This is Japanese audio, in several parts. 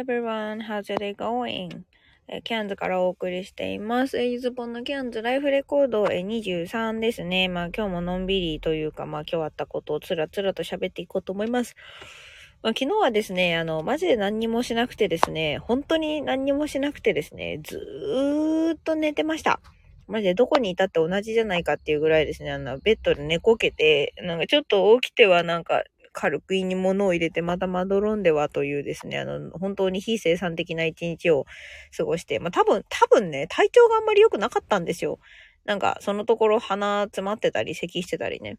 everyone, how's your day going? えキャンズからお送りしています。えゆずぽんのキャンズライフレコードえ23ですね。まあ今日ものんびりというか、まあ今日あったことをつらつらと喋っていこうと思います。まあ昨日はですね、あの、マジで何にもしなくてですね、本当に何にもしなくてですね、ずーっと寝てました。マジでどこにいたって同じじゃないかっていうぐらいですね、あの、ベッドで寝こけて、なんかちょっと起きてはなんか軽く胃に物を入れてまたまどろんではというですね、あの、本当に非生産的な一日を過ごして、まあ多分、多分ね、体調があんまり良くなかったんですよ。なんか、そのところ鼻詰まってたり、咳してたりね。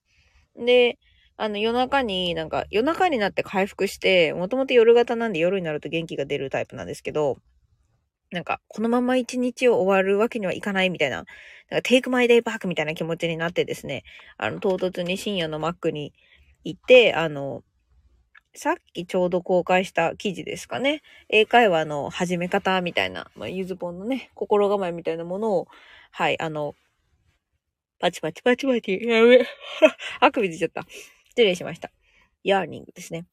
で、あの、夜中に、なんか、夜中になって回復して、もともと夜型なんで夜になると元気が出るタイプなんですけど、なんか、このまま一日を終わるわけにはいかないみたいな、なんか、テイクマイデイバークみたいな気持ちになってですね、あの、唐突に深夜のマックにいて、あの、さっきちょうど公開した記事ですかね。英会話の始め方みたいな、まあ、ゆずぽんのね、心構えみたいなものを、はい、あの、パチパチパチパチ、やべ。あくび出ちゃった。失礼しました。ヤーニングですね。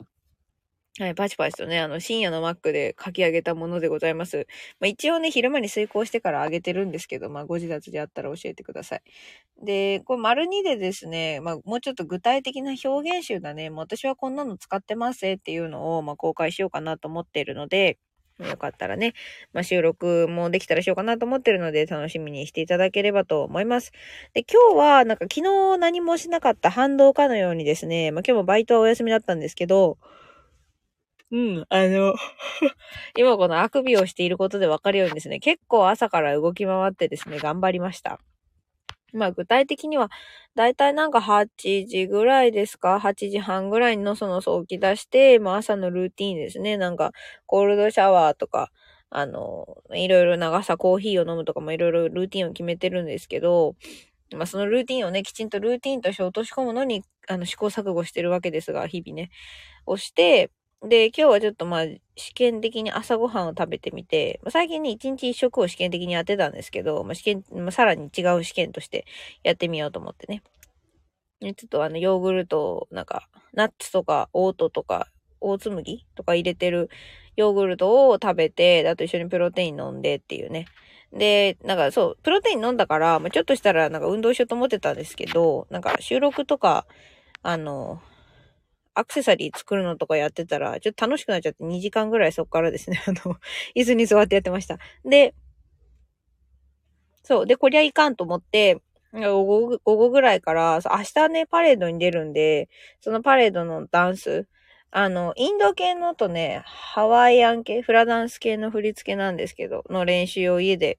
はい、パチパチとね、あの、深夜のマックで書き上げたものでございます。まあ、一応ね、昼間に遂行してからあげてるんですけど、まあ、ご自立であったら教えてください。で、これ、丸2でですね、まあ、もうちょっと具体的な表現集だね、もう私はこんなの使ってますっていうのを、まあ、公開しようかなと思っているので、よかったらね、まあ、収録もできたらしようかなと思ってるので、楽しみにしていただければと思います。で、今日は、なんか昨日何もしなかった反動かのようにですね、まあ、今日もバイトはお休みだったんですけど、うん、あの 今このあくびをしていることでわかるようにですね、結構朝から動き回ってですね、頑張りました。まあ具体的には、だいたいなんか8時ぐらいですか ?8 時半ぐらいにのそのそ起き出して、まあ朝のルーティーンですね。なんかコールドシャワーとか、あの、いろいろ長さコーヒーを飲むとかもいろいろルーティンを決めてるんですけど、まあそのルーティンをね、きちんとルーティンとして落とし込むのに、あの試行錯誤してるわけですが、日々ね、押して、で、今日はちょっとまあ、試験的に朝ごはんを食べてみて、まあ、最近ね、一日一食を試験的にやってたんですけど、まあ、試験、まあ、さらに違う試験としてやってみようと思ってね。ちょっとあの、ヨーグルト、なんか、ナッツとか、オートとか、オーツ麦とか入れてるヨーグルトを食べて、あと一緒にプロテイン飲んでっていうね。で、なんかそう、プロテイン飲んだから、まあ、ちょっとしたらなんか運動しようと思ってたんですけど、なんか収録とか、あの、アクセサリー作るのとかやってたら、ちょっと楽しくなっちゃって2時間ぐらいそっからですね、あの、椅子に座ってやってました。で、そう。で、こりゃいかんと思って、午後午後ぐらいから、明日ね、パレードに出るんで、そのパレードのダンス、あの、インド系のとね、ハワイアン系、フラダンス系の振り付けなんですけど、の練習を家で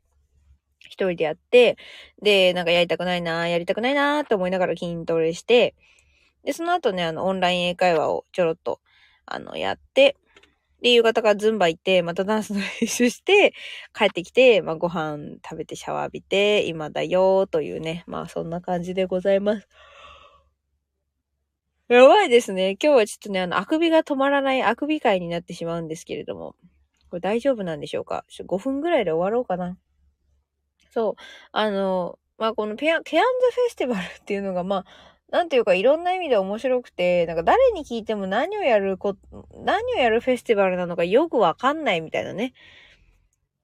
一人でやって、で、なんかやりたくないなやりたくないなって思いながら筋トレして、で、その後ね、あの、オンライン英会話をちょろっと、あの、やって、で、夕方からズンバ行って、またダンスの練習して、帰ってきて、まあ、ご飯食べてシャワー浴びて、今だよというね、まあ、そんな感じでございます。やばいですね。今日はちょっとね、あの、あくびが止まらないあくび会になってしまうんですけれども、これ大丈夫なんでしょうか？ちょ ?5 分ぐらいで終わろうかな。そう。あの、まあ、このペア、ケアンズフェスティバルっていうのが、まあ、なんていうかいろんな意味で面白くて、なんか誰に聞いても何をやるこ、何をやるフェスティバルなのかよくわかんないみたいなね、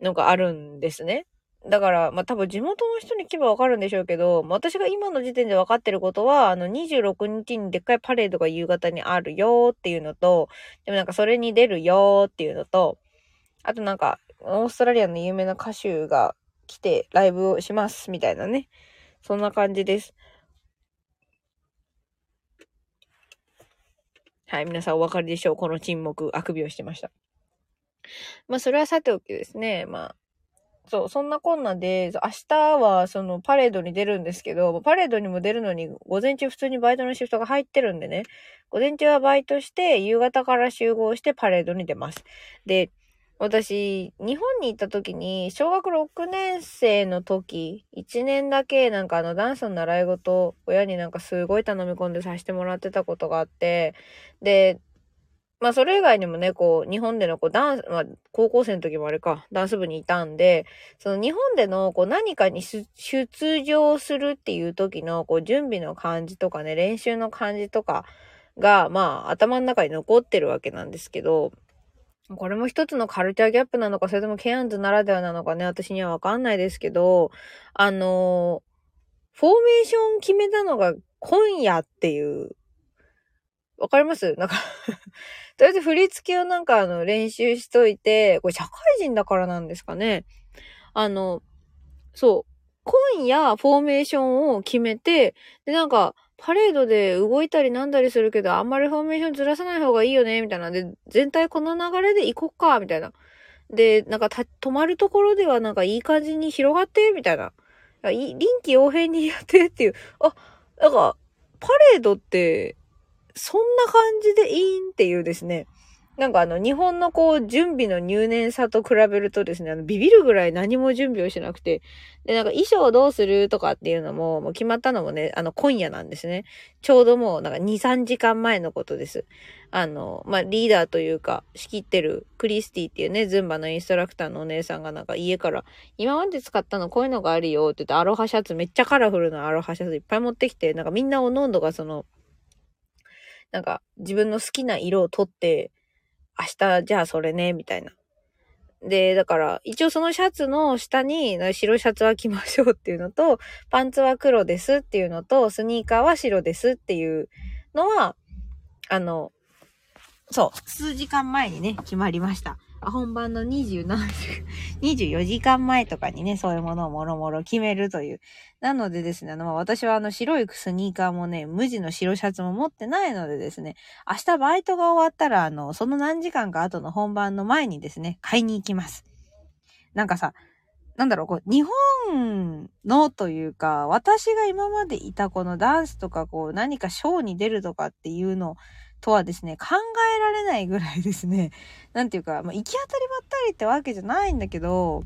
のがあるんですね。だから、まあ、多分地元の人に聞けばわかるんでしょうけど、私が今の時点で分かってることは、あの、26日にでっかいパレードが夕方にあるよっていうのと、でもなんかそれに出るよっていうのと、あとなんか、オーストラリアの有名な歌手が来てライブをしますみたいなね。そんな感じです。はい、皆さんお分かりでしょうこの沈黙、あくびをしてました。まあ、それはさておきですね。まあ、そう、そんなこんなで、明日はそのパレードに出るんですけど、パレードにも出るのに、午前中普通にバイトのシフトが入ってるんでね、午前中はバイトして、夕方から集合してパレードに出ます。で、私、日本に行った時に、小学6年生の時、1年だけなんかあのダンスの習い事、親になんかすごい頼み込んでさせてもらってたことがあって、で、まあそれ以外にもね、こう、日本でのこうダンス、まあ高校生の時もあれか、ダンス部にいたんで、その日本でのこう何かに出場するっていう時のこう準備の感じとかね、練習の感じとかが、まあ頭の中に残ってるわけなんですけど、これも一つのカルチャーギャップなのか、それともケアンズならではなのかね、私にはわかんないですけど、あのフォーメーション決めたのが今夜っていう、わかります？なんか とりあえず振り付けをなんかあの練習しといて、これ社会人だからなんですかね。あの、そう。今夜フォーメーションを決めて、でなんか、パレードで動いたりなんだりするけど、あんまりフォーメーションずらさない方がいいよね、みたいな。で、全体この流れで行こっか、みたいな。で、なんか止まるところではなんかいい感じに広がって、みたいな。臨機応変にやってっていう。あ、なんか、パレードって、そんな感じでいいんっていうですね。なんかあの、日本のこう、準備の入念さと比べるとですね、あの、ビビるぐらい何も準備をしなくて、で、なんか衣装どうするとかっていうのも、もう決まったのもね、あの、今夜なんですね。ちょうどもう、なんか2、3時間前のことです。あの、まあ、リーダーというか、仕切ってるクリスティっていうね、ズンバのインストラクターのお姉さんがなんか家から、今まで使ったのこういうのがあるよって言って、アロハシャツ、めっちゃカラフルなアロハシャツいっぱい持ってきて、なんかみんなおのおのがその、なんか自分の好きな色を取って、明日じゃあそれね、みたいな。で、だから、一応そのシャツの下に白シャツは着ましょうっていうのと、パンツは黒ですっていうのと、スニーカーは白ですっていうのは、あの、そう、数時間前にね、決まりました。本番の27 24 時間前とかにね、そういうものをもろもろ決めるという。なのでですね、あの、私はあの、白いスニーカーもね、無地の白シャツも持ってないのでですね、明日バイトが終わったら、あの、その何時間か後の本番の前にですね、買いに行きます。なんかさ、なんだろう、こう、日本のというか、私が今までいたこのダンスとか、こう、何かショーに出るとかっていうのをとはですね、考えられないぐらいですね、なんていうか、まあ、行き当たりばったりってわけじゃないんだけど、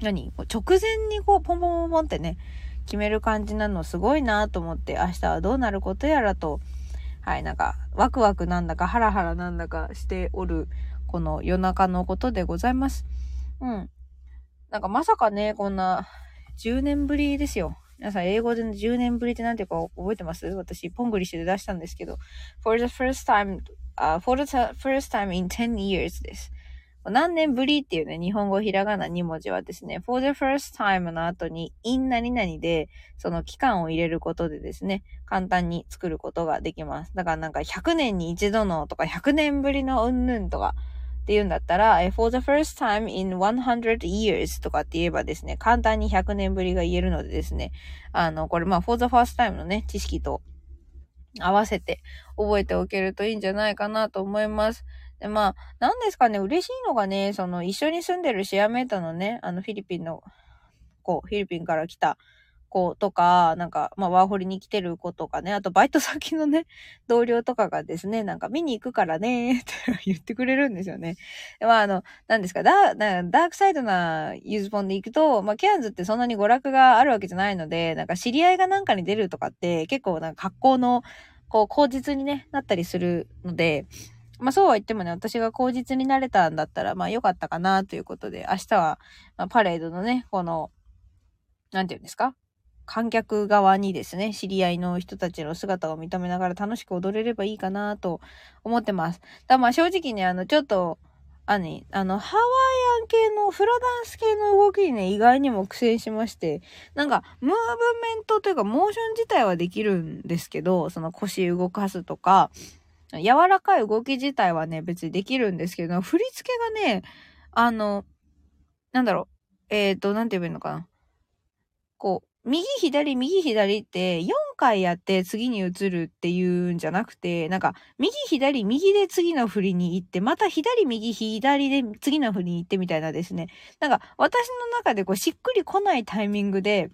何？直前にこう、ポンポンポンポンってね、決める感じなのすごいなと思って、明日はどうなることやらと、はい、なんか、ワクワクなんだか、ハラハラなんだかしておる、この夜中のことでございます。うん。なんかまさかね、こんな、10年ぶりですよ。皆さん、英語で10年ぶりって何ていうか覚えてます？私、ポングリッシュで出したんですけど、for the first time, uh, for the first time in 10 years です。何年ぶりっていうね、日本語ひらがな2文字はですね、for the first time の後に in 何々で、その期間を入れることでですね、簡単に作ることができます。だからなんか100年に一度のとか100年ぶりのうんぬんとか、って言うんだったら、for the first time in 100 years とかって言えばですね、簡単に100年ぶりが言えるのでですね、あの、これまあ for the first time のね、知識と合わせて覚えておけるといいんじゃないかなと思います。で、まあ、なんですかね、嬉しいのがね、その一緒に住んでるシェアメーターのね、あのフィリピンの子、フィリピンから来た子とか、なんか、まあ、ワーホリに来てる子とかね、あとバイト先のね、同僚とかがですね、なんか見に行くからね、って 言ってくれるんですよね。まあ、あの、なんですか、ダダークサイドなユーズポンで行くと、まあ、ケアンズってそんなに娯楽があるわけじゃないので、なんか知り合いがなんかに出るとかって、結構なんか格好の、こう、口実にね、なったりするので、まあそうは言ってもね、私が口実になれたんだったら、まあ良かったかなということで、明日は、まあ、パレードのね、この、なんて言うんですか観客側にですね、知り合いの人たちの姿を認めながら楽しく踊れればいいかなと思ってます。だまあ正直ね、あの、ちょっと、あの、ねあの、ハワイアン系のフラダンス系の動きにね、意外にも苦戦しまして、なんか、ムーブメントというか、モーション自体はできるんですけど、その腰動かすとか、柔らかい動き自体はね、別にできるんですけど、振り付けがね、あの、なんだろう、えっ、ー、と、なんて言えばいいのかな。こう、右左右左って4回やって次に移るっていうんじゃなくて、なんか右左右で次の振りに行って、また左右左で次の振りに行ってみたいなですね。なんか私の中でこうしっくり来ないタイミングで、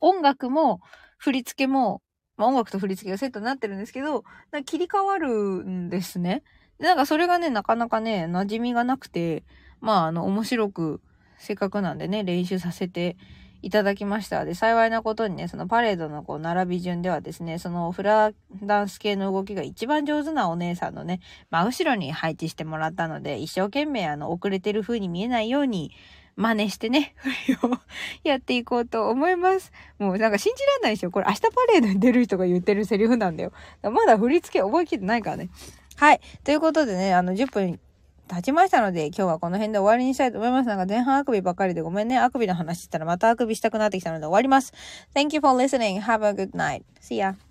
音楽も振り付けも、まあ、音楽と振り付けがセットになってるんですけど、切り替わるんですね。なんかそれがね、なかなかね、馴染みがなくて、まああの面白く、せっかくなんでね、練習させていただきました。で、幸いなことにね、そのパレードのこう、並び順ではですね、そのフラダンス系の動きが一番上手なお姉さんのね、真後ろに配置してもらったので、一生懸命あの、遅れてる風に見えないように、真似してね、振りをやっていこうと思います。もうなんか信じられないでしょこれ明日パレードに出る人が言ってるセリフなんだよ。だまだ振り付け覚えきってないからね。はい。ということでね、あの、10分経ちましたので、今日はこの辺で終わりにしたいと思います。なんか前半あくびばっかりでごめんね。あくびの話したらまたあくびしたくなってきたので終わります。Thank you for listening. Have a good night. See ya.